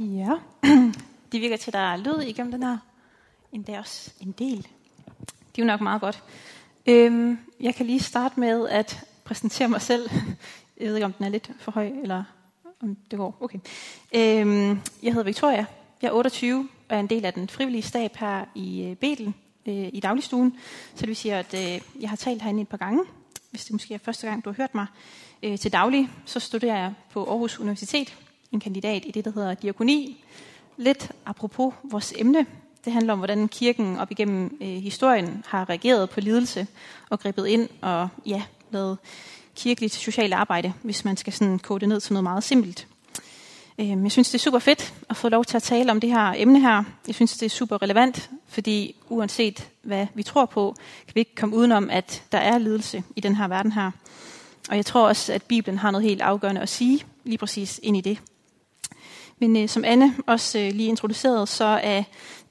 Ja, det virker til, at der er lyd igennem den her. Endda også en del. Det er jo nok meget godt. Øhm, jeg kan lige starte med at præsentere mig selv. Jeg ved ikke, om den er lidt for høj, eller om det går. Okay. Øhm, jeg hedder Victoria. Jeg er 28 og er en del af den frivillige stab her i øh, Betel øh, i dagligstuen. Så det vil sige, at øh, jeg har talt herinde et par gange. Hvis det måske er første gang, du har hørt mig øh, til daglig, så studerer jeg på Aarhus Universitet en kandidat i det, der hedder diakoni. Lidt apropos vores emne, det handler om, hvordan kirken op igennem øh, historien har reageret på lidelse og grebet ind og ja, lavet kirkeligt socialt arbejde, hvis man skal sådan kode det ned til noget meget simpelt. Øh, jeg synes, det er super fedt at få lov til at tale om det her emne her. Jeg synes, det er super relevant, fordi uanset hvad vi tror på, kan vi ikke komme udenom, at der er lidelse i den her verden her. Og jeg tror også, at Bibelen har noget helt afgørende at sige lige præcis ind i det. Men øh, som Anne også øh, lige introducerede, så er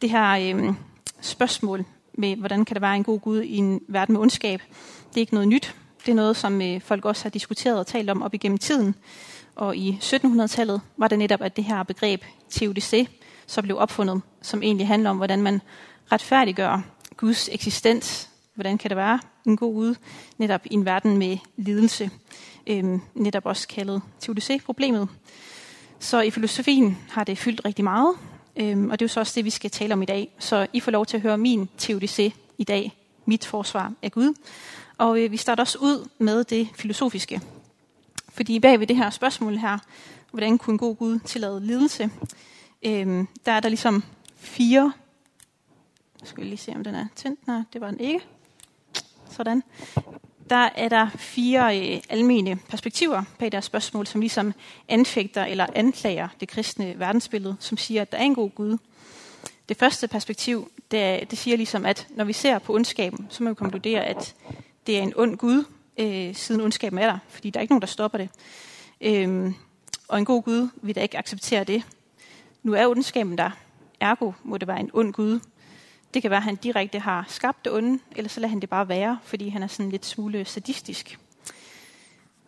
det her øh, spørgsmål med, hvordan kan der være en god Gud i en verden med ondskab, det er ikke noget nyt. Det er noget, som øh, folk også har diskuteret og talt om op igennem tiden. Og i 1700-tallet var det netop, at det her begreb teodicé så blev opfundet, som egentlig handler om, hvordan man retfærdiggør Guds eksistens. Hvordan kan det være en god Gud netop i en verden med lidelse? Øhm, netop også kaldet teodicé-problemet. Så i filosofien har det fyldt rigtig meget, øhm, og det er jo så også det, vi skal tale om i dag. Så I får lov til at høre min teodicé i dag, mit forsvar af Gud. Og øh, vi starter også ud med det filosofiske. Fordi bag ved det her spørgsmål her, hvordan kunne en god Gud tillade lidelse, øhm, der er der ligesom fire, jeg lige se, om den er tændt. Nej, det var den ikke. Sådan der er der fire øh, almene perspektiver bag deres spørgsmål, som ligesom anfægter eller anklager det kristne verdensbillede, som siger, at der er en god Gud. Det første perspektiv, det, det siger ligesom, at når vi ser på ondskaben, så må vi konkludere, at det er en ond Gud, øh, siden ondskaben er der, fordi der er ikke nogen, der stopper det. Øhm, og en god Gud vil da ikke acceptere det. Nu er ondskaben der, ergo må det være en ond Gud, det kan være, at han direkte har skabt det onde, eller så lader han det bare være, fordi han er sådan lidt smule sadistisk.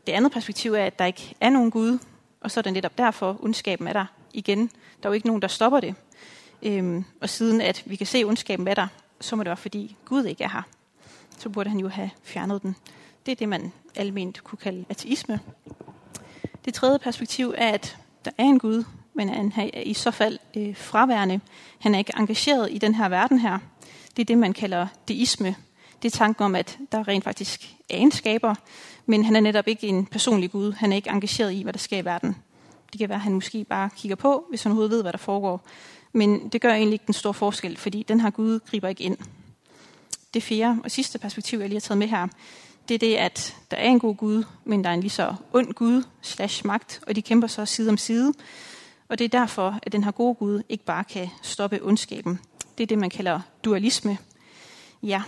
Det andet perspektiv er, at der ikke er nogen Gud, og så er det netop derfor, ondskaben er der igen. Der er jo ikke nogen, der stopper det. Øhm, og siden at vi kan se, at ondskaben er der, så må det være, fordi Gud ikke er her. Så burde han jo have fjernet den. Det er det, man almindeligt kunne kalde ateisme. Det tredje perspektiv er, at der er en Gud, men han er i så fald øh, fraværende. Han er ikke engageret i den her verden her. Det er det, man kalder deisme. Det er tanken om, at der rent faktisk er en skaber, men han er netop ikke en personlig Gud. Han er ikke engageret i, hvad der sker i verden. Det kan være, at han måske bare kigger på, hvis han overhovedet ved, hvad der foregår. Men det gør egentlig ikke den store forskel, fordi den her Gud griber ikke ind. Det fjerde og sidste perspektiv, jeg lige har taget med her, det er det, at der er en god Gud, men der er en lige så ond Gud slash magt, og de kæmper så side om side. Og det er derfor, at den her gode Gud ikke bare kan stoppe ondskaben. Det er det, man kalder dualisme. Ja.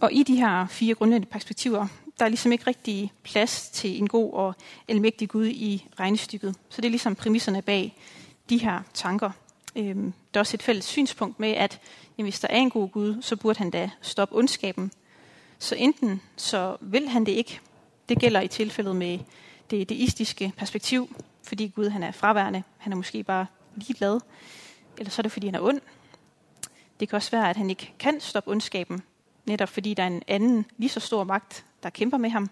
Og i de her fire grundlæggende perspektiver, der er ligesom ikke rigtig plads til en god og almægtig Gud i regnestykket. Så det er ligesom præmisserne bag de her tanker. Øhm, der er også et fælles synspunkt med, at jamen, hvis der er en god Gud, så burde han da stoppe ondskaben. Så enten så vil han det ikke. Det gælder i tilfældet med det deistiske perspektiv, fordi Gud han er fraværende. Han er måske bare ligeglad. Eller så er det, fordi han er ond. Det kan også være, at han ikke kan stoppe ondskaben, netop fordi der er en anden lige så stor magt, der kæmper med ham.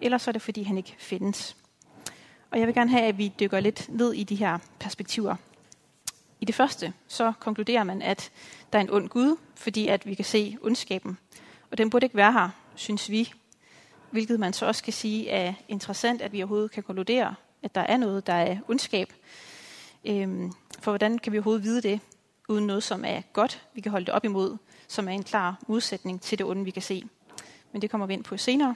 Eller så er det, fordi han ikke findes. Og jeg vil gerne have, at vi dykker lidt ned i de her perspektiver. I det første, så konkluderer man, at der er en ond Gud, fordi at vi kan se ondskaben. Og den burde ikke være her, synes vi. Hvilket man så også kan sige er interessant, at vi overhovedet kan konkludere, at der er noget, der er ondskab. Øhm, for hvordan kan vi overhovedet vide det, uden noget, som er godt, vi kan holde det op imod, som er en klar modsætning til det onde, vi kan se. Men det kommer vi ind på senere.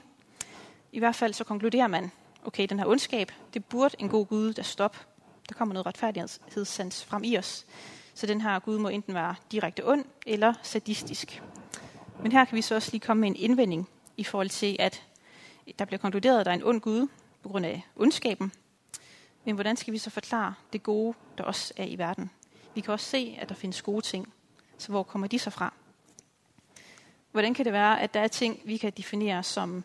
I hvert fald så konkluderer man, okay, den her ondskab, det burde en god Gud, der stop. Der kommer noget retfærdighedssans frem i os. Så den her Gud må enten være direkte ond eller sadistisk. Men her kan vi så også lige komme med en indvending i forhold til, at der bliver konkluderet, at der er en ond Gud på grund af ondskaben, men hvordan skal vi så forklare det gode, der også er i verden? Vi kan også se, at der findes gode ting. Så hvor kommer de så fra? Hvordan kan det være, at der er ting, vi kan definere som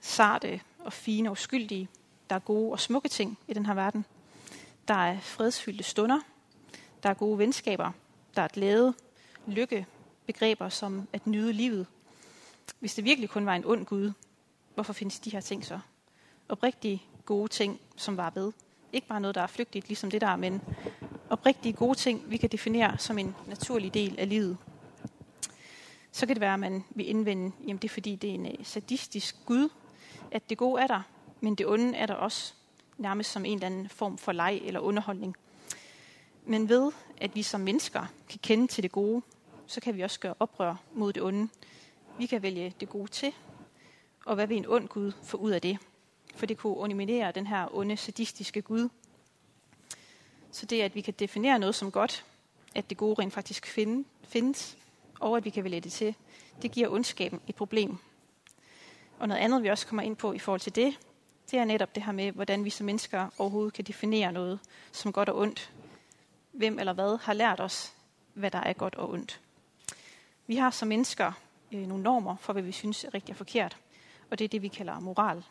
sarte og fine og uskyldige? Der er gode og smukke ting i den her verden. Der er fredsfyldte stunder. Der er gode venskaber. Der er glæde, lykke, begreber som at nyde livet. Hvis det virkelig kun var en ond Gud, hvorfor findes de her ting så? Oprigtige gode ting, som var ved. Ikke bare noget, der er flygtigt, ligesom det der, men oprigtige gode ting, vi kan definere som en naturlig del af livet. Så kan det være, at man vil indvende, jamen det er fordi, det er en øh, sadistisk Gud, at det gode er der, men det onde er der også, nærmest som en eller anden form for leg eller underholdning. Men ved, at vi som mennesker kan kende til det gode, så kan vi også gøre oprør mod det onde. Vi kan vælge det gode til, og hvad vil en ond Gud få ud af det? For det kunne eliminere den her onde, sadistiske Gud. Så det, at vi kan definere noget som godt, at det gode rent faktisk find, findes, og at vi kan vælge det til, det giver ondskaben et problem. Og noget andet, vi også kommer ind på i forhold til det, det er netop det her med, hvordan vi som mennesker overhovedet kan definere noget som godt og ondt. Hvem eller hvad har lært os, hvad der er godt og ondt. Vi har som mennesker øh, nogle normer for, hvad vi synes er rigtigt og forkert, og det er det, vi kalder moral.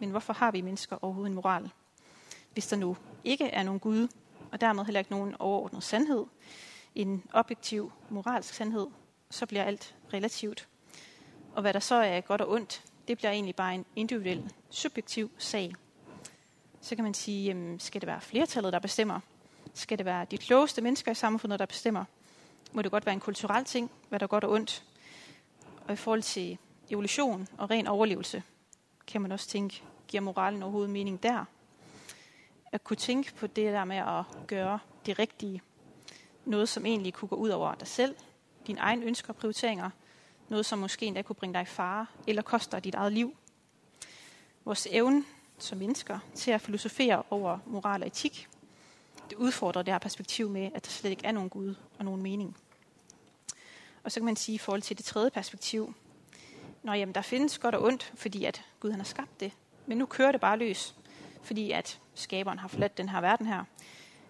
Men hvorfor har vi mennesker overhovedet en moral? Hvis der nu ikke er nogen Gud, og dermed heller ikke nogen overordnet sandhed, en objektiv moralsk sandhed, så bliver alt relativt. Og hvad der så er godt og ondt, det bliver egentlig bare en individuel, subjektiv sag. Så kan man sige, jamen, skal det være flertallet, der bestemmer? Skal det være de klogeste mennesker i samfundet, der bestemmer? Må det godt være en kulturel ting, hvad der er godt og ondt? Og i forhold til evolution og ren overlevelse, kan man også tænke, giver moralen overhovedet mening der? At kunne tænke på det der med at gøre det rigtige. Noget, som egentlig kunne gå ud over dig selv, dine egne ønsker og prioriteringer. Noget, som måske endda kunne bringe dig i fare, eller koster dit eget liv. Vores evne som mennesker til at filosofere over moral og etik, det udfordrer det her perspektiv med, at der slet ikke er nogen Gud og nogen mening. Og så kan man sige i forhold til det tredje perspektiv, Nå, jamen, der findes godt og ondt, fordi at Gud han har skabt det. Men nu kører det bare løs, fordi at skaberen har forladt den her verden her.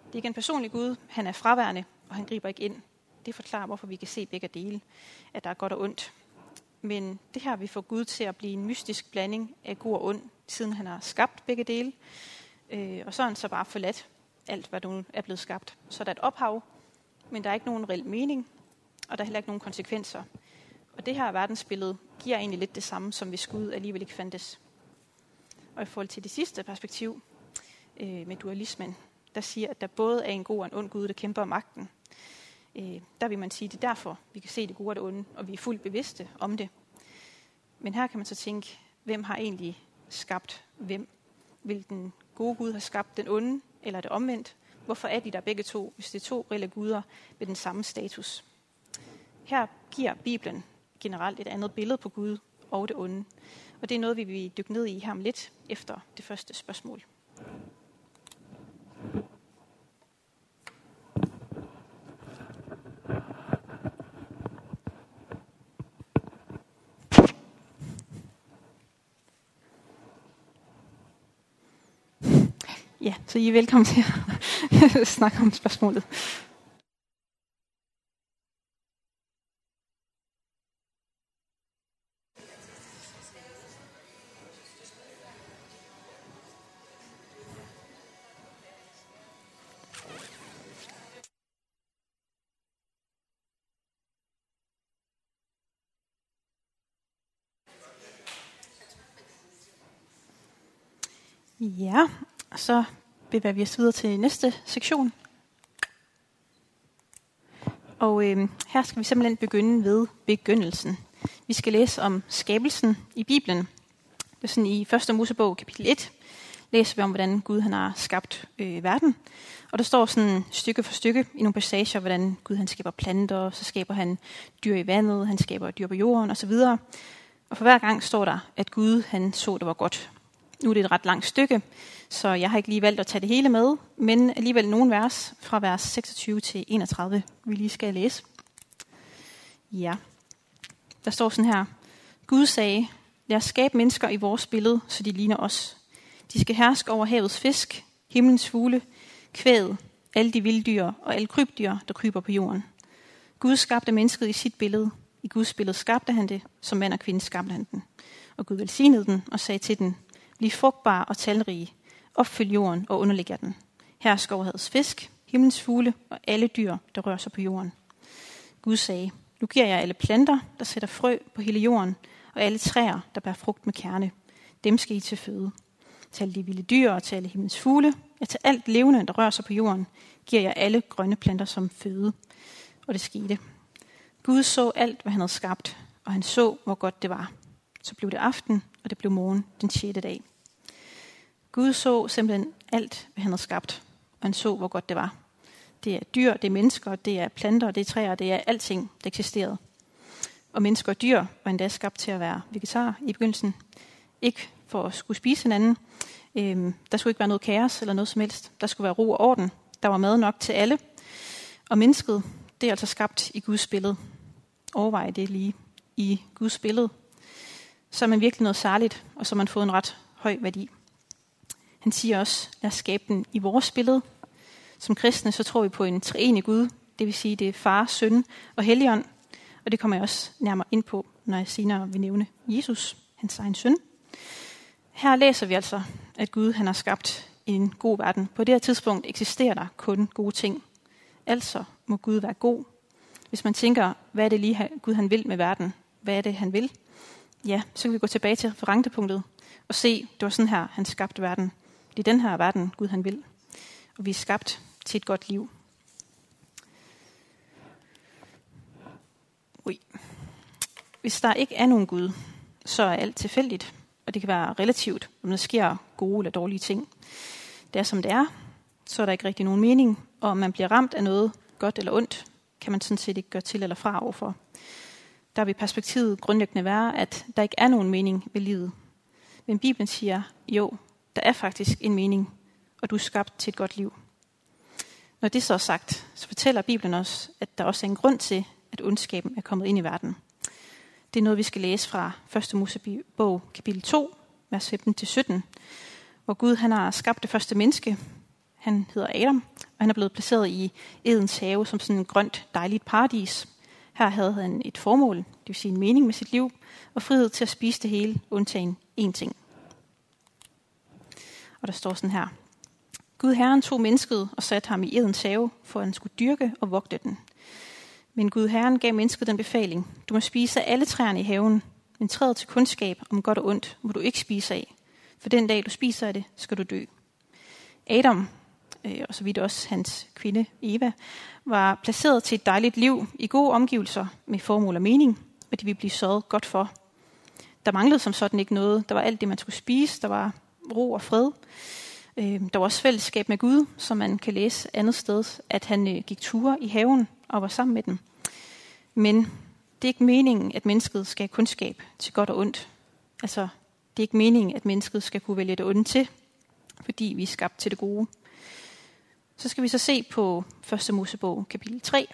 Det er ikke en personlig Gud, han er fraværende, og han griber ikke ind. Det forklarer, hvorfor vi kan se begge dele, at der er godt og ondt. Men det her vi får Gud til at blive en mystisk blanding af god og ond, siden han har skabt begge dele. Øh, og så er han så bare forladt alt, hvad nu er blevet skabt. Så der er et ophav, men der er ikke nogen reel mening, og der er heller ikke nogen konsekvenser. Og det her verdensbillede giver egentlig lidt det samme, som hvis Gud alligevel ikke fandtes. Og i forhold til det sidste perspektiv øh, med dualismen, der siger, at der både er en god og en ond Gud, der kæmper om magten. Øh, der vil man sige, at det er derfor, vi kan se det gode og det onde, og vi er fuldt bevidste om det. Men her kan man så tænke, hvem har egentlig skabt hvem? Vil den gode Gud have skabt den onde, eller det omvendt? Hvorfor er de der begge to, hvis det er to reelle guder med den samme status? Her giver Bibelen generelt et andet billede på Gud og det onde. Og det er noget, vi vil dykke ned i her om lidt efter det første spørgsmål. Ja, så I er velkommen til at snakke om spørgsmålet. Ja, så bevæger vi os videre til næste sektion. Og øh, her skal vi simpelthen begynde ved begyndelsen. Vi skal læse om skabelsen i Bibelen. Det er sådan i 1. Mosebog kapitel 1 læser vi om, hvordan Gud han har skabt øh, verden. Og der står sådan stykke for stykke i nogle passager, hvordan Gud han skaber planter, så skaber han dyr i vandet, han skaber dyr på jorden osv. Og for hver gang står der, at Gud han så, det var godt. Nu er det et ret langt stykke, så jeg har ikke lige valgt at tage det hele med, men alligevel nogle vers fra vers 26 til 31, vi lige skal læse. Ja, der står sådan her. Gud sagde, lad os skabe mennesker i vores billede, så de ligner os. De skal herske over havets fisk, himlens fugle, kvæd, alle de vilddyr og alle krybdyr, der kryber på jorden. Gud skabte mennesket i sit billede. I Guds billede skabte han det, som mand og kvinde skabte han den. Og Gud velsignede den og sagde til den, Bliv frugtbare og talrige. Opfyld jorden og underlæg den. Her over havets fisk, himlens fugle og alle dyr, der rører sig på jorden. Gud sagde, nu giver jeg alle planter, der sætter frø på hele jorden, og alle træer, der bærer frugt med kerne. Dem skal I til føde. Til alle de vilde dyr og til alle himlens fugle, ja til alt levende, der rører sig på jorden, giver jeg alle grønne planter som føde. Og det skete. Gud så alt, hvad han havde skabt, og han så, hvor godt det var. Så blev det aften, og det blev morgen den 6. dag. Gud så simpelthen alt, hvad han havde skabt, og han så, hvor godt det var. Det er dyr, det er mennesker, det er planter, det er træer, det er alting, der eksisterede. Og mennesker og dyr var endda skabt til at være vegetar i begyndelsen. Ikke for at skulle spise hinanden. Øhm, der skulle ikke være noget kaos eller noget som helst. Der skulle være ro og orden. Der var mad nok til alle. Og mennesket, det er altså skabt i Guds billede. Overvej det lige. I Guds billede. Så er man virkelig noget særligt, og så har man fået en ret høj værdi. Han siger også, lad os skabe den i vores billede. Som kristne, så tror vi på en treenig Gud. Det vil sige, det er far, søn og helligånd. Og det kommer jeg også nærmere ind på, når jeg senere vil nævne Jesus, hans egen søn. Her læser vi altså, at Gud han har skabt en god verden. På det her tidspunkt eksisterer der kun gode ting. Altså må Gud være god. Hvis man tænker, hvad er det lige Gud han vil med verden? Hvad er det, han vil? Ja, så kan vi gå tilbage til referentepunktet og se, det var sådan her, han skabte verden. Det er den her verden, Gud han vil. Og vi er skabt til et godt liv. Ui. Hvis der ikke er nogen Gud, så er alt tilfældigt, og det kan være relativt, om der sker gode eller dårlige ting. Det er som det er, så er der ikke rigtig nogen mening, og om man bliver ramt af noget godt eller ondt, kan man sådan set ikke gøre til eller fra overfor. Der vil perspektivet grundlæggende være, at der ikke er nogen mening ved livet. Men Bibelen siger, jo, der er faktisk en mening, og du er skabt til et godt liv. Når det så er sagt, så fortæller Bibelen os, at der også er en grund til, at ondskaben er kommet ind i verden. Det er noget, vi skal læse fra 1. Mosebog, kapitel 2, vers 15-17, hvor Gud han har skabt det første menneske. Han hedder Adam, og han er blevet placeret i Edens have som sådan en grønt, dejligt paradis. Her havde han et formål, det vil sige en mening med sit liv, og frihed til at spise det hele, undtagen én ting. Og der står sådan her. Gud Herren tog mennesket og satte ham i Edens have, for at han skulle dyrke og vogte den. Men Gud Herren gav mennesket den befaling. Du må spise af alle træerne i haven, men træet til kundskab om godt og ondt må du ikke spise af. For den dag du spiser af det, skal du dø. Adam, øh, og så vidt også hans kvinde Eva, var placeret til et dejligt liv i gode omgivelser med formål og mening, og de ville blive sørget godt for. Der manglede som sådan ikke noget. Der var alt det, man skulle spise. Der var ro og fred. Øh, der var også fællesskab med Gud, som man kan læse andet sted, at han øh, gik ture i haven og var sammen med dem. Men det er ikke meningen, at mennesket skal have kundskab til godt og ondt. Altså, det er ikke meningen, at mennesket skal kunne vælge det onde til, fordi vi er skabt til det gode. Så skal vi så se på 1. Mosebog, kapitel 3.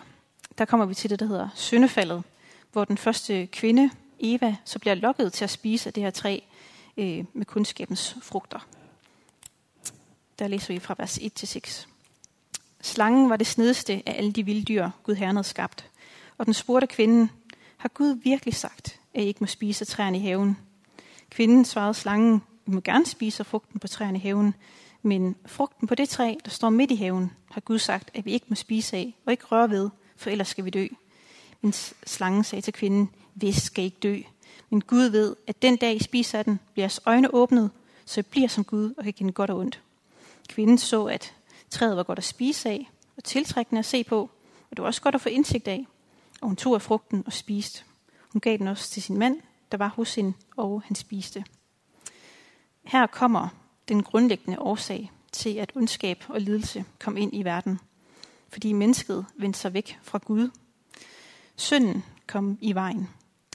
Der kommer vi til det, der hedder syndefaldet, hvor den første kvinde, Eva, så bliver lokket til at spise af det her træ øh, med kundskabens frugter. Der læser vi fra vers 1 til 6. Slangen var det snedeste af alle de vilde dyr, Gud Herren havde skabt. Og den spurgte kvinden, har Gud virkelig sagt, at I ikke må spise træerne i haven? Kvinden svarede slangen, vi må gerne spise frugten på træerne i haven, men frugten på det træ, der står midt i haven, har Gud sagt, at vi ikke må spise af og ikke røre ved, for ellers skal vi dø. Men slangen sagde til kvinden, hvis skal ikke dø. Men Gud ved, at den dag I spiser af den, bliver jeres øjne åbnet, så I bliver som Gud og kan kende godt og ondt. Kvinden så, at træet var godt at spise af og tiltrækkende at se på, og det var også godt at få indsigt af. Og hun tog af frugten og spiste. Hun gav den også til sin mand, der var hos hende, og han spiste. Her kommer den grundlæggende årsag til, at ondskab og lidelse kom ind i verden. Fordi mennesket vendte sig væk fra Gud. Synden kom i vejen.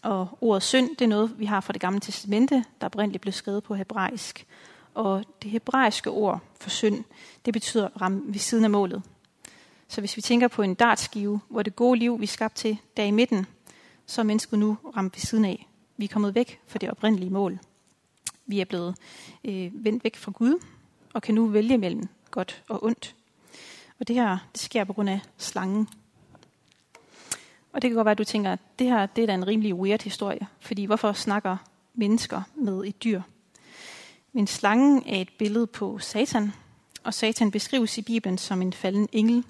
Og ordet synd, det er noget, vi har fra det gamle testamente, der oprindeligt blev skrevet på hebraisk. Og det hebraiske ord for synd, det betyder ramme ved siden af målet. Så hvis vi tænker på en dartskive, hvor det gode liv, vi skabte til, der i midten, så er mennesket nu ramt ved siden af. Vi er kommet væk fra det oprindelige mål. Vi er blevet øh, vendt væk fra Gud, og kan nu vælge mellem godt og ondt. Og det her, det sker på grund af slangen. Og det kan godt være, at du tænker, at det her det er da en rimelig weird historie. Fordi hvorfor snakker mennesker med et dyr? Men slangen er et billede på Satan, Og Satan beskrives i Bibelen som en falden engel.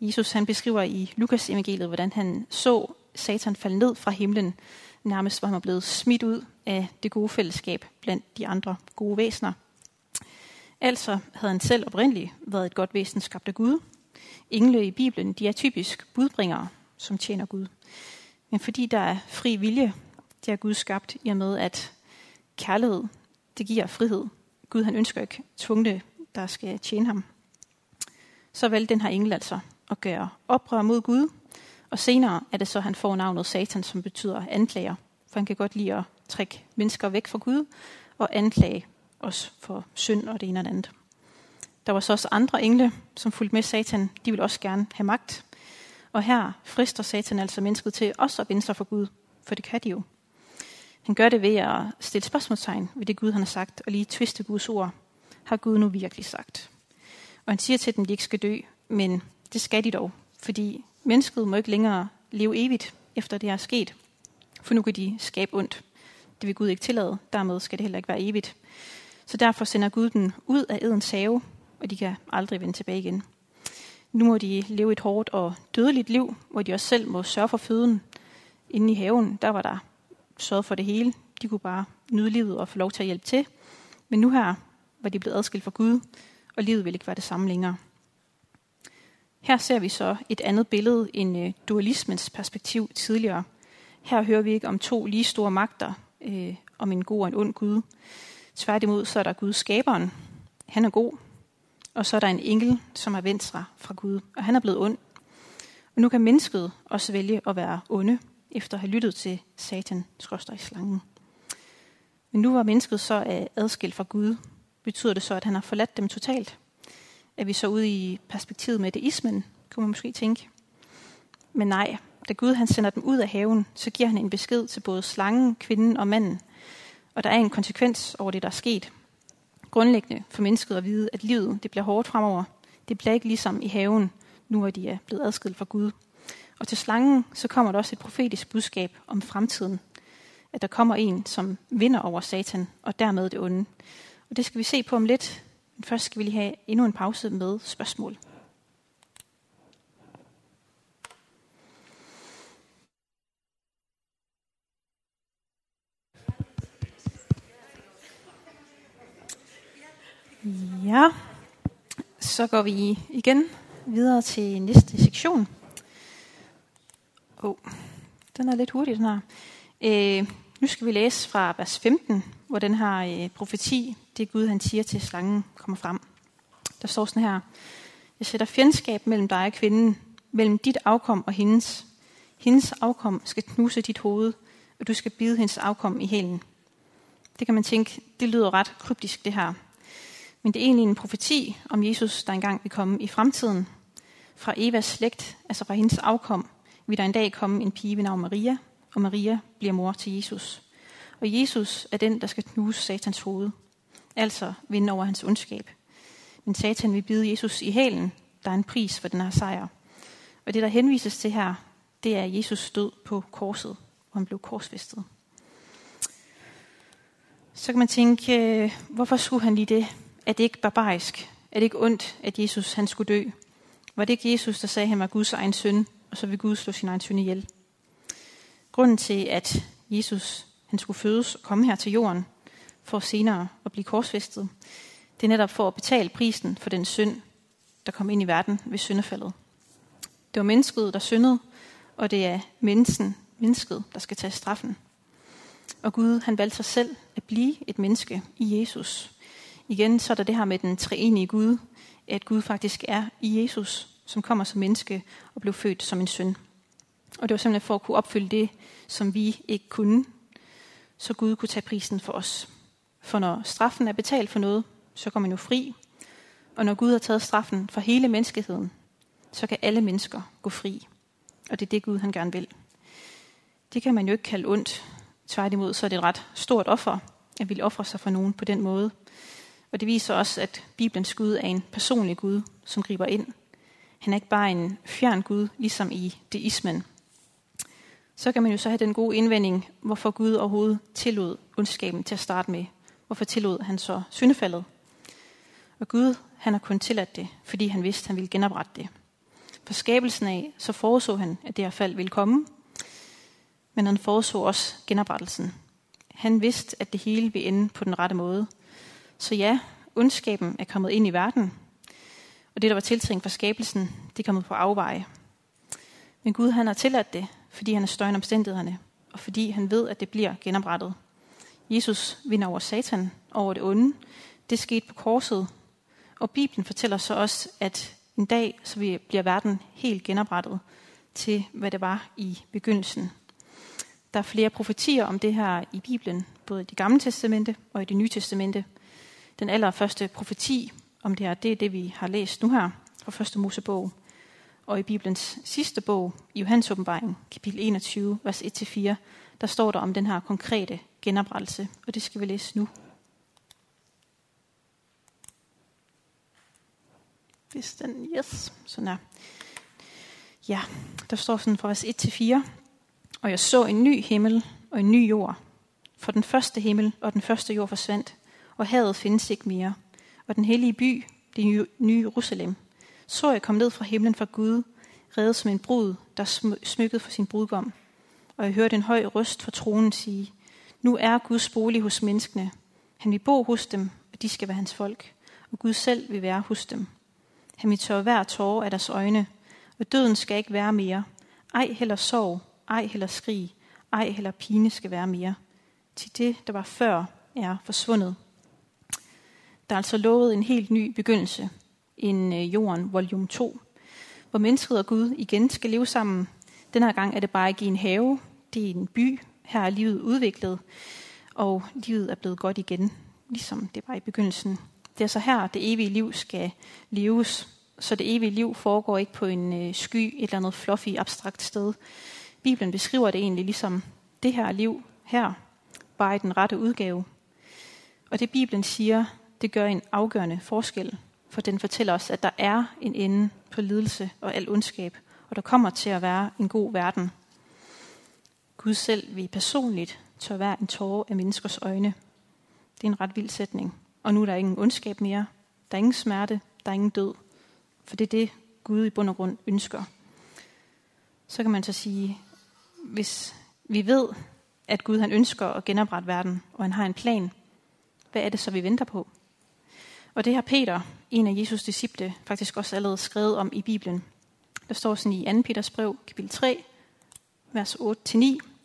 Jesus han beskriver i Lukas evangeliet, hvordan han så Satan falde ned fra himlen, nærmest var han blevet smidt ud af det gode fællesskab blandt de andre gode væsener. Altså havde han selv oprindeligt været et godt væsen skabt af Gud. Engle i Bibelen, de er typisk budbringere, som tjener Gud. Men fordi der er fri vilje, det har Gud skabt i og med, at kærlighed, det giver frihed. Gud han ønsker ikke tvungne, der skal tjene ham. Så valgte den her engel altså at gøre oprør mod Gud, og senere er det så, at han får navnet Satan, som betyder anklager. For han kan godt lide at trække mennesker væk fra Gud og anklage os for synd og det ene og det andet. Der var så også andre engle, som fulgte med Satan. De ville også gerne have magt. Og her frister Satan altså mennesket til også at vende sig for Gud, for det kan de jo. Han gør det ved at stille spørgsmålstegn ved det Gud, han har sagt, og lige tviste Guds ord. Har Gud nu virkelig sagt? Og han siger til dem, at de ikke skal dø, men det skal de dog, fordi mennesket må ikke længere leve evigt, efter det er sket. For nu kan de skabe ondt. Det vil Gud ikke tillade, dermed skal det heller ikke være evigt. Så derfor sender Gud dem ud af Edens have, og de kan aldrig vende tilbage igen. Nu må de leve et hårdt og dødeligt liv, hvor de også selv må sørge for føden. Inde i haven, der var der sørget for det hele. De kunne bare nyde livet og få lov til at hjælpe til. Men nu her var de blevet adskilt fra Gud, og livet ville ikke være det samme længere. Her ser vi så et andet billede end øh, dualismens perspektiv tidligere. Her hører vi ikke om to lige store magter, øh, om en god og en ond Gud. Tværtimod så er der Gud skaberen. Han er god. Og så er der en engel, som har vendt sig fra Gud, og han er blevet ond. Og nu kan mennesket også vælge at være onde, efter at have lyttet til Satan, i slangen. Men nu var mennesket så adskilt fra Gud. Betyder det så, at han har forladt dem totalt? Er vi så ude i perspektivet med deismen, kunne man måske tænke. Men nej, da Gud han sender dem ud af haven, så giver han en besked til både slangen, kvinden og manden. Og der er en konsekvens over det, der er sket. Grundlæggende for mennesket at vide, at livet det bliver hårdt fremover. Det bliver ikke ligesom i haven, nu hvor de er blevet adskilt fra Gud. Og til slangen, så kommer der også et profetisk budskab om fremtiden. At der kommer en, som vinder over Satan, og dermed det onde. Og det skal vi se på om lidt. Men først skal vi lige have endnu en pause med spørgsmål. Ja, så går vi igen videre til næste sektion. Oh, den er lidt hurtig, den her. Øh, nu skal vi læse fra vers 15, hvor den her øh, profeti, det Gud han siger til slangen, kommer frem. Der står sådan her. Jeg sætter fjendskab mellem dig og kvinden, mellem dit afkom og hendes. Hendes afkom skal knuse dit hoved, og du skal bide hendes afkom i hælen. Det kan man tænke, det lyder ret kryptisk det her. Men det er egentlig en profeti om Jesus, der engang vil komme i fremtiden. Fra Evas slægt, altså fra hendes afkom, vil der en dag komme en pige ved navn Maria, og Maria bliver mor til Jesus. Og Jesus er den, der skal knuse satans hoved, altså vinde over hans ondskab. Men satan vil bide Jesus i hælen. Der er en pris for den her sejr. Og det, der henvises til her, det er Jesus død på korset, hvor han blev korsfæstet. Så kan man tænke, øh, hvorfor skulle han lige det? Er det ikke barbarisk? Er det ikke ondt, at Jesus han skulle dø? Var det ikke Jesus, der sagde, at han var Guds egen søn, og så vil Gud slå sin egen søn ihjel? Grunden til, at Jesus han skulle fødes og komme her til jorden, for senere at blive korsfæstet, det er netop for at betale prisen for den synd, der kom ind i verden ved syndefaldet. Det var mennesket, der syndede, og det er mennesken, mennesket, der skal tage straffen. Og Gud, han valgte sig selv at blive et menneske i Jesus, igen så er der det her med den treenige Gud, at Gud faktisk er i Jesus, som kommer som menneske og blev født som en søn. Og det var simpelthen for at kunne opfylde det, som vi ikke kunne, så Gud kunne tage prisen for os. For når straffen er betalt for noget, så kommer man jo fri. Og når Gud har taget straffen for hele menneskeheden, så kan alle mennesker gå fri. Og det er det, Gud han gerne vil. Det kan man jo ikke kalde ondt. Tværtimod så er det et ret stort offer, at ville ofre sig for nogen på den måde. Og det viser også, at Bibelens Gud er en personlig Gud, som griber ind. Han er ikke bare en fjern Gud, ligesom i deismen. Så kan man jo så have den gode indvending, hvorfor Gud overhovedet tillod ondskaben til at starte med. Hvorfor tillod han så syndefaldet? Og Gud, han har kun tilladt det, fordi han vidste, at han ville genoprette det. For skabelsen af, så foreså han, at det her fald ville komme, men han foreså også genoprettelsen. Han vidste, at det hele ville ende på den rette måde. Så ja, ondskaben er kommet ind i verden, og det, der var tiltænkt for skabelsen, det er kommet på afveje. Men Gud han har tilladt det, fordi han er støjende omstændighederne, og fordi han ved, at det bliver genoprettet. Jesus vinder over Satan, over det onde. Det skete på korset, og Bibelen fortæller så også, at en dag så bliver verden helt genoprettet til, hvad det var i begyndelsen. Der er flere profetier om det her i Bibelen, både i det gamle testamente og i det nye testamente. Den allerførste profeti om det her, det er det, vi har læst nu her fra første Mosebog. Og i Bibelens sidste bog, i Johannes åbenbaring, kapitel 21, vers 1-4, der står der om den her konkrete genoprettelse, og det skal vi læse nu. Hvis den, yes, sådan er. Ja, der står sådan fra vers 1 til 4. Og jeg så en ny himmel og en ny jord. For den første himmel og den første jord forsvandt, og havet findes ikke mere. Og den hellige by, det nye Jerusalem, så jeg kom ned fra himlen fra Gud, reddet som en brud, der smykket for sin brudgom. Og jeg hørte en høj røst fra tronen sige, nu er Guds bolig hos menneskene. Han vil bo hos dem, og de skal være hans folk. Og Gud selv vil være hos dem. Han vil tørre hver tårer af deres øjne, og døden skal ikke være mere. Ej heller sorg, ej heller skrig, ej heller pine skal være mere. Til det, der var før, er forsvundet. Der er altså lovet en helt ny begyndelse, en øh, jorden volume 2, hvor mennesket og Gud igen skal leve sammen. Den her gang er det bare ikke i en have, det er i en by. Her er livet udviklet, og livet er blevet godt igen, ligesom det var i begyndelsen. Det er så her, det evige liv skal leves. Så det evige liv foregår ikke på en øh, sky, et eller andet fluffy, abstrakt sted. Bibelen beskriver det egentlig ligesom det her liv her, bare i den rette udgave. Og det Bibelen siger, det gør en afgørende forskel, for den fortæller os, at der er en ende på lidelse og al ondskab, og der kommer til at være en god verden. Gud selv vil personligt tør være en tårer af menneskers øjne. Det er en ret vild sætning. Og nu er der ingen ondskab mere. Der er ingen smerte. Der er ingen død. For det er det, Gud i bund og grund ønsker. Så kan man så sige, hvis vi ved, at Gud han ønsker at genoprette verden, og han har en plan, hvad er det så, vi venter på? Og det har Peter, en af Jesus disciple, faktisk også allerede skrevet om i Bibelen. Der står sådan i 2. Peters brev, kapitel 3, vers 8-9.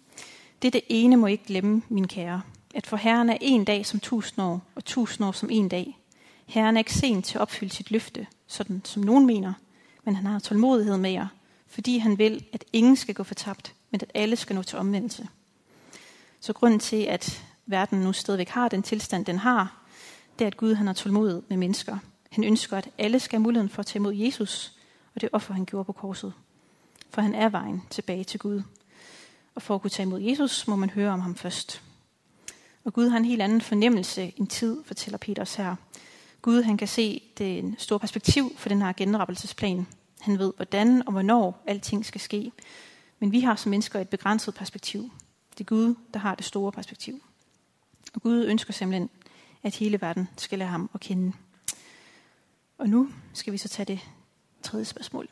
Det det ene må ikke glemme, min kære, at for Herren er en dag som tusind år, og tusind år som en dag. Herren er ikke sent til at opfylde sit løfte, sådan som nogen mener, men han har tålmodighed med jer, fordi han vil, at ingen skal gå fortabt, men at alle skal nå til omvendelse. Så grunden til, at verden nu stadigvæk har den tilstand, den har, det er, at Gud han har tålmodighed med mennesker. Han ønsker, at alle skal have muligheden for at tage imod Jesus, og det offer, han gjorde på korset. For han er vejen tilbage til Gud. Og for at kunne tage imod Jesus, må man høre om ham først. Og Gud har en helt anden fornemmelse end tid, fortæller Peters her. Gud han kan se det store perspektiv for den her genrettelsesplan. Han ved, hvordan og hvornår alting skal ske. Men vi har som mennesker et begrænset perspektiv. Det er Gud, der har det store perspektiv. Og Gud ønsker simpelthen, at hele verden skal lære ham at kende. Og nu skal vi så tage det tredje spørgsmål.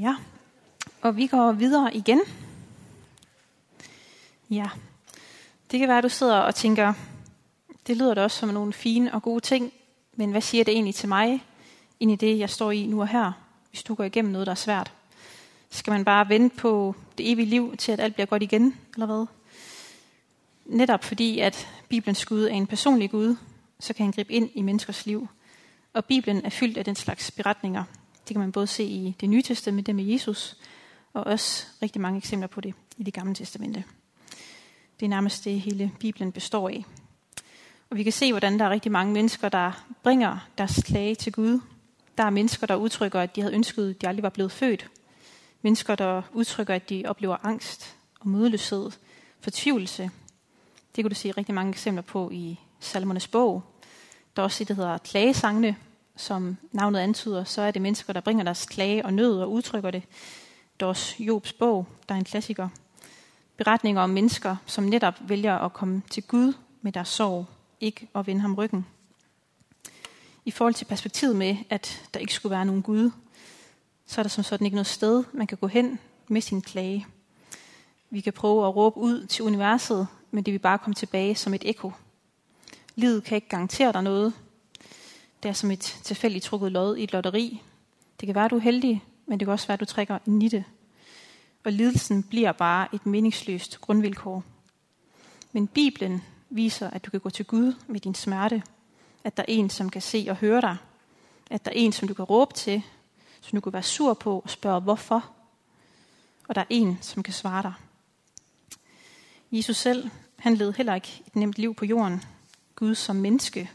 Ja, og vi går videre igen. Ja, det kan være, at du sidder og tænker, det lyder da også som nogle fine og gode ting, men hvad siger det egentlig til mig, ind i det, jeg står i nu og her, hvis du går igennem noget, der er svært? Skal man bare vente på det evige liv, til at alt bliver godt igen, eller hvad? Netop fordi, at Bibelens Gud er en personlig Gud, så kan han gribe ind i menneskers liv. Og Bibelen er fyldt af den slags beretninger. Det kan man både se i det nye testamente med Jesus, og også rigtig mange eksempler på det i det gamle testamente. Det er nærmest det, hele Bibelen består af. Og vi kan se, hvordan der er rigtig mange mennesker, der bringer deres klage til Gud. Der er mennesker, der udtrykker, at de havde ønsket, at de aldrig var blevet født. Mennesker, der udtrykker, at de oplever angst og modløshed, fortvivlelse. Det kan du se rigtig mange eksempler på i Salmernes bog. Der er også det, der hedder klagesangene, som navnet antyder, så er det mennesker, der bringer deres klage og nød og udtrykker det. Dors Jobs bog, der er en klassiker. Beretninger om mennesker, som netop vælger at komme til Gud med deres sorg, ikke at vende ham ryggen. I forhold til perspektivet med, at der ikke skulle være nogen Gud, så er der som sådan ikke noget sted, man kan gå hen med sin klage. Vi kan prøve at råbe ud til universet, men det vil bare komme tilbage som et ekko. Livet kan ikke garantere dig noget. Det er som et tilfældigt trukket lod i et lotteri. Det kan være, at du er heldig, men det kan også være, at du trækker en nitte. Og lidelsen bliver bare et meningsløst grundvilkår. Men Bibelen viser, at du kan gå til Gud med din smerte. At der er en, som kan se og høre dig. At der er en, som du kan råbe til, som du kan være sur på og spørge, hvorfor. Og der er en, som kan svare dig. Jesus selv, han led heller ikke et nemt liv på jorden. Gud som menneske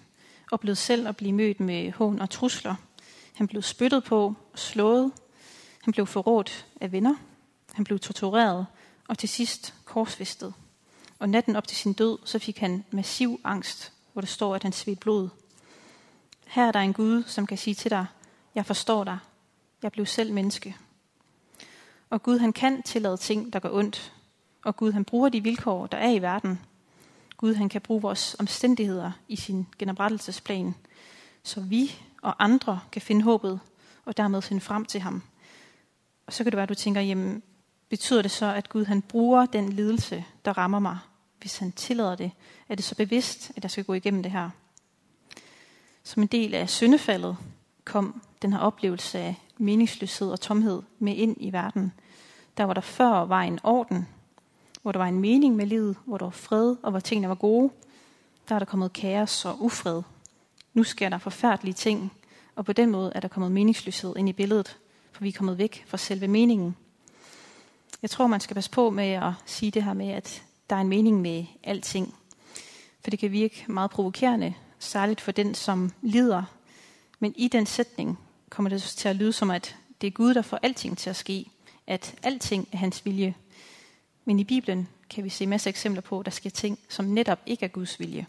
oplevede selv at blive mødt med hån og trusler. Han blev spyttet på slået. Han blev forrådt af venner. Han blev tortureret og til sidst korsfæstet. Og natten op til sin død, så fik han massiv angst, hvor der står, at han svedte blod. Her er der en Gud, som kan sige til dig, jeg forstår dig. Jeg blev selv menneske. Og Gud han kan tillade ting, der gør ondt. Og Gud han bruger de vilkår, der er i verden. Gud han kan bruge vores omstændigheder i sin genoprettelsesplan, så vi og andre kan finde håbet og dermed finde frem til ham. Og så kan det være, at du tænker, jamen, betyder det så, at Gud han bruger den lidelse, der rammer mig, hvis han tillader det? Er det så bevidst, at jeg skal gå igennem det her? Som en del af syndefaldet kom den her oplevelse af meningsløshed og tomhed med ind i verden. Der var der før var en orden, hvor der var en mening med livet, hvor der var fred og hvor tingene var gode, der er der kommet kaos og ufred. Nu sker der forfærdelige ting, og på den måde er der kommet meningsløshed ind i billedet, for vi er kommet væk fra selve meningen. Jeg tror, man skal passe på med at sige det her med, at der er en mening med alting. For det kan virke meget provokerende, særligt for den, som lider. Men i den sætning kommer det til at lyde som, at det er Gud, der får alting til at ske. At alting er hans vilje. Men i Bibelen kan vi se masser af eksempler på, at der sker ting, som netop ikke er Guds vilje.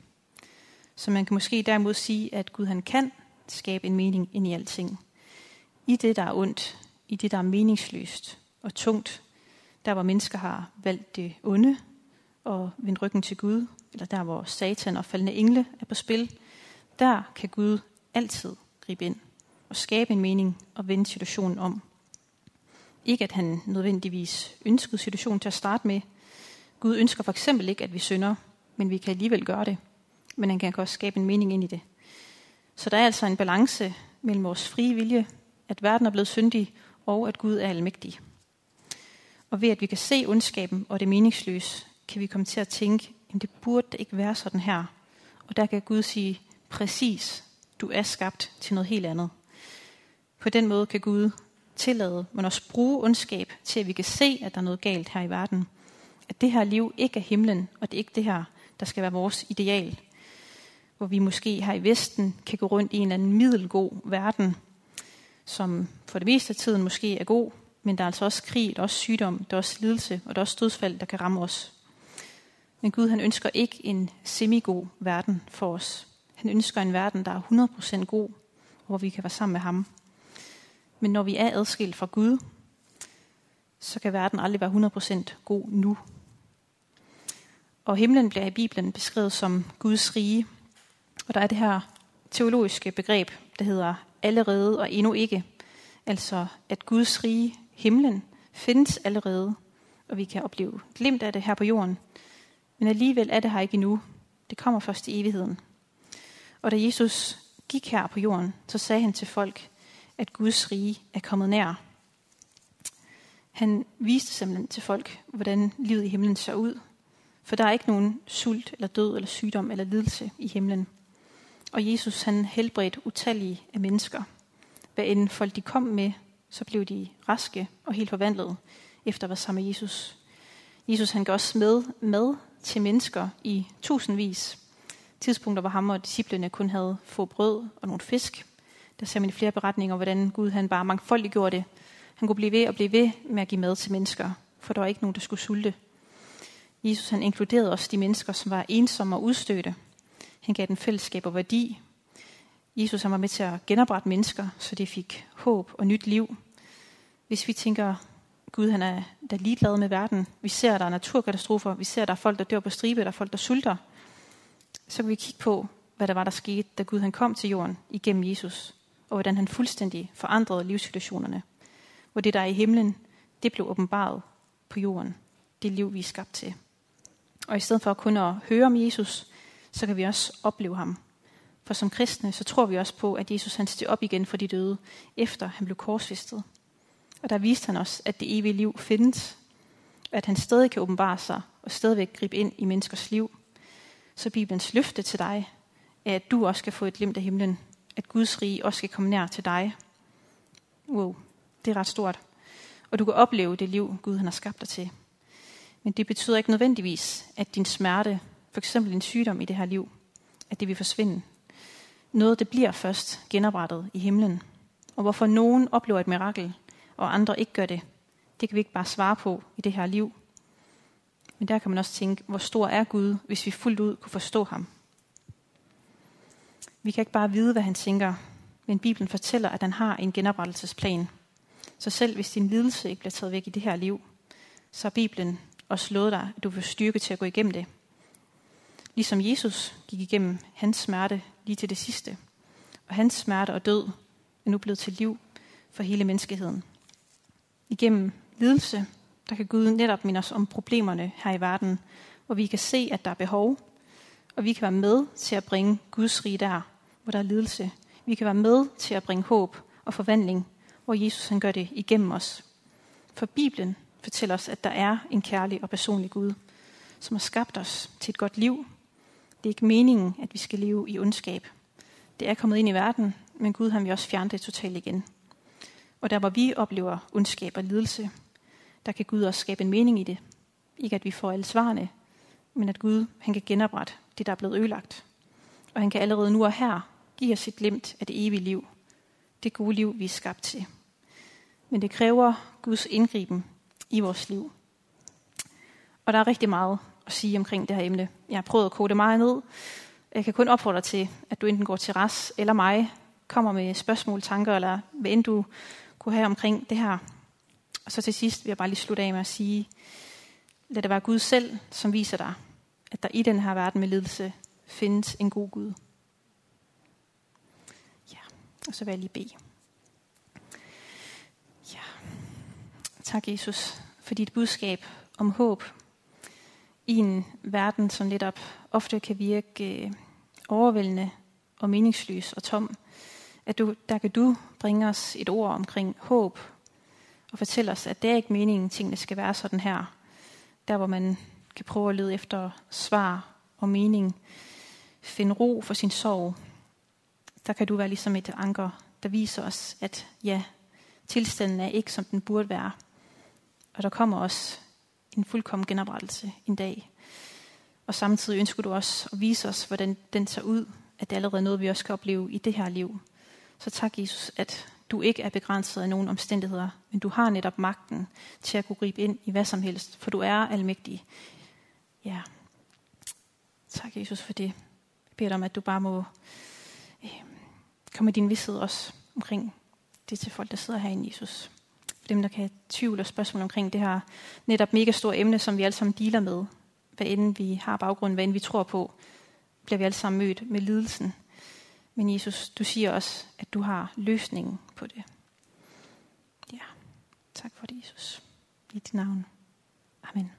Så man kan måske derimod sige, at Gud han kan skabe en mening ind i alting. I det, der er ondt, i det, der er meningsløst og tungt, der hvor mennesker har valgt det onde og vendt ryggen til Gud, eller der hvor satan og faldende engle er på spil, der kan Gud altid gribe ind og skabe en mening og vende situationen om. Ikke at han nødvendigvis ønskede situationen til at starte med. Gud ønsker for eksempel ikke, at vi synder, men vi kan alligevel gøre det. Men han kan også skabe en mening ind i det. Så der er altså en balance mellem vores frie vilje, at verden er blevet syndig, og at Gud er almægtig. Og ved at vi kan se ondskaben og det meningsløse, kan vi komme til at tænke, at det burde ikke være sådan her. Og der kan Gud sige, præcis, du er skabt til noget helt andet. På den måde kan Gud tillade, men også bruge ondskab til, at vi kan se, at der er noget galt her i verden. At det her liv ikke er himlen, og det er ikke det her, der skal være vores ideal. Hvor vi måske her i Vesten kan gå rundt i en eller anden middelgod verden, som for det meste af tiden måske er god, men der er altså også krig, der er også sygdom, der er også lidelse, og der er også dødsfald, der kan ramme os. Men Gud han ønsker ikke en semigod verden for os. Han ønsker en verden, der er 100% god, hvor vi kan være sammen med ham. Men når vi er adskilt fra Gud, så kan verden aldrig være 100% god nu. Og himlen bliver i Bibelen beskrevet som Guds rige. Og der er det her teologiske begreb, der hedder allerede og endnu ikke. Altså at Guds rige, himlen, findes allerede, og vi kan opleve glimt af det her på jorden. Men alligevel er det her ikke endnu. Det kommer først i evigheden. Og da Jesus gik her på jorden, så sagde han til folk, at Guds rige er kommet nær. Han viste simpelthen til folk, hvordan livet i himlen ser ud. For der er ikke nogen sult, eller død, eller sygdom, eller lidelse i himlen. Og Jesus han helbredte utallige af mennesker. Hvad end folk de kom med, så blev de raske og helt forvandlet efter at være sammen med Jesus. Jesus han gav også med mad til mennesker i tusindvis. Tidspunkter, hvor ham og disciplene kun havde få brød og nogle fisk. Der ser man i flere beretninger, hvordan Gud han bare mangfoldigt gjorde det. Han kunne blive ved og blive ved med at give mad til mennesker, for der var ikke nogen, der skulle sulte. Jesus han inkluderede også de mennesker, som var ensomme og udstødte. Han gav dem fællesskab og værdi. Jesus han var med til at genoprette mennesker, så de fik håb og nyt liv. Hvis vi tænker, Gud han er der ligeglad med verden, vi ser, at der er naturkatastrofer, vi ser, at der er folk, der dør på stribe, der er folk, der sulter, så kan vi kigge på, hvad der var, der skete, da Gud han kom til jorden igennem Jesus, og hvordan han fuldstændig forandrede livssituationerne. Hvor det, der er i himlen, det blev åbenbaret på jorden. Det liv, vi er skabt til. Og i stedet for kun at høre om Jesus, så kan vi også opleve ham. For som kristne, så tror vi også på, at Jesus han steg op igen for de døde, efter han blev korsfæstet. Og der viste han os, at det evige liv findes, og at han stadig kan åbenbare sig og stadigvæk gribe ind i menneskers liv. Så Bibelens løfte til dig er, at du også skal få et glimt af himlen, at Guds rige også skal komme nær til dig. Wow, det er ret stort. Og du kan opleve det liv, Gud han har skabt dig til. Men det betyder ikke nødvendigvis, at din smerte, for eksempel en sygdom i det her liv, at det vil forsvinde. Noget, det bliver først genoprettet i himlen. Og hvorfor nogen oplever et mirakel, og andre ikke gør det, det kan vi ikke bare svare på i det her liv. Men der kan man også tænke, hvor stor er Gud, hvis vi fuldt ud kunne forstå ham. Vi kan ikke bare vide, hvad han tænker, men Bibelen fortæller, at han har en genoprettelsesplan. Så selv hvis din lidelse ikke bliver taget væk i det her liv, så har Bibelen også lovet dig, at du får styrke til at gå igennem det. Ligesom Jesus gik igennem hans smerte lige til det sidste. Og hans smerte og død er nu blevet til liv for hele menneskeheden. Igennem lidelse, der kan Gud netop minde os om problemerne her i verden, hvor vi kan se, at der er behov, og vi kan være med til at bringe Guds rige der, hvor der er lidelse. Vi kan være med til at bringe håb og forvandling, hvor Jesus han gør det igennem os. For Bibelen fortæller os, at der er en kærlig og personlig Gud, som har skabt os til et godt liv. Det er ikke meningen, at vi skal leve i ondskab. Det er kommet ind i verden, men Gud har vi også fjernet det totalt igen. Og der hvor vi oplever ondskab og lidelse, der kan Gud også skabe en mening i det. Ikke at vi får alle svarene, men at Gud han kan genoprette det, der er blevet ødelagt. Og han kan allerede nu og her give os et glimt af det evige liv. Det gode liv, vi er skabt til. Men det kræver Guds indgriben i vores liv. Og der er rigtig meget at sige omkring det her emne. Jeg har prøvet at kode det meget ned. Jeg kan kun opfordre til, at du enten går til Ras eller mig, kommer med spørgsmål, tanker, eller hvad end du kunne have omkring det her. Og så til sidst vil jeg bare lige slutte af med at sige, lad det være Gud selv, som viser dig, at der i den her verden med lidelse findes en god Gud. Og så vil jeg lige bede. Ja. Tak, Jesus, for dit budskab om håb i en verden, som lidt op ofte kan virke øh, overvældende og meningsløs og tom. At du, der kan du bringe os et ord omkring håb og fortælle os, at det er ikke meningen, tingene skal være sådan her. Der, hvor man kan prøve at lede efter svar og mening, finde ro for sin sorg, der kan du være ligesom et anker, der viser os, at ja, tilstanden er ikke, som den burde være. Og der kommer også en fuldkommen genoprettelse en dag. Og samtidig ønsker du også at vise os, hvordan den ser ud, at det er allerede noget, vi også skal opleve i det her liv. Så tak, Jesus, at du ikke er begrænset af nogen omstændigheder, men du har netop magten til at kunne gribe ind i hvad som helst, for du er almægtig. Ja. Tak, Jesus, for det. Jeg beder dig om, at du bare må Kom med din vidshed også omkring det til folk, der sidder herinde, Jesus. For dem, der kan have tvivl og spørgsmål omkring det her netop mega store emne, som vi alle sammen dealer med. Hvad end vi har baggrund, hvad end vi tror på, bliver vi alle sammen mødt med lidelsen. Men Jesus, du siger også, at du har løsningen på det. Ja, tak for det, Jesus. I dit navn. Amen.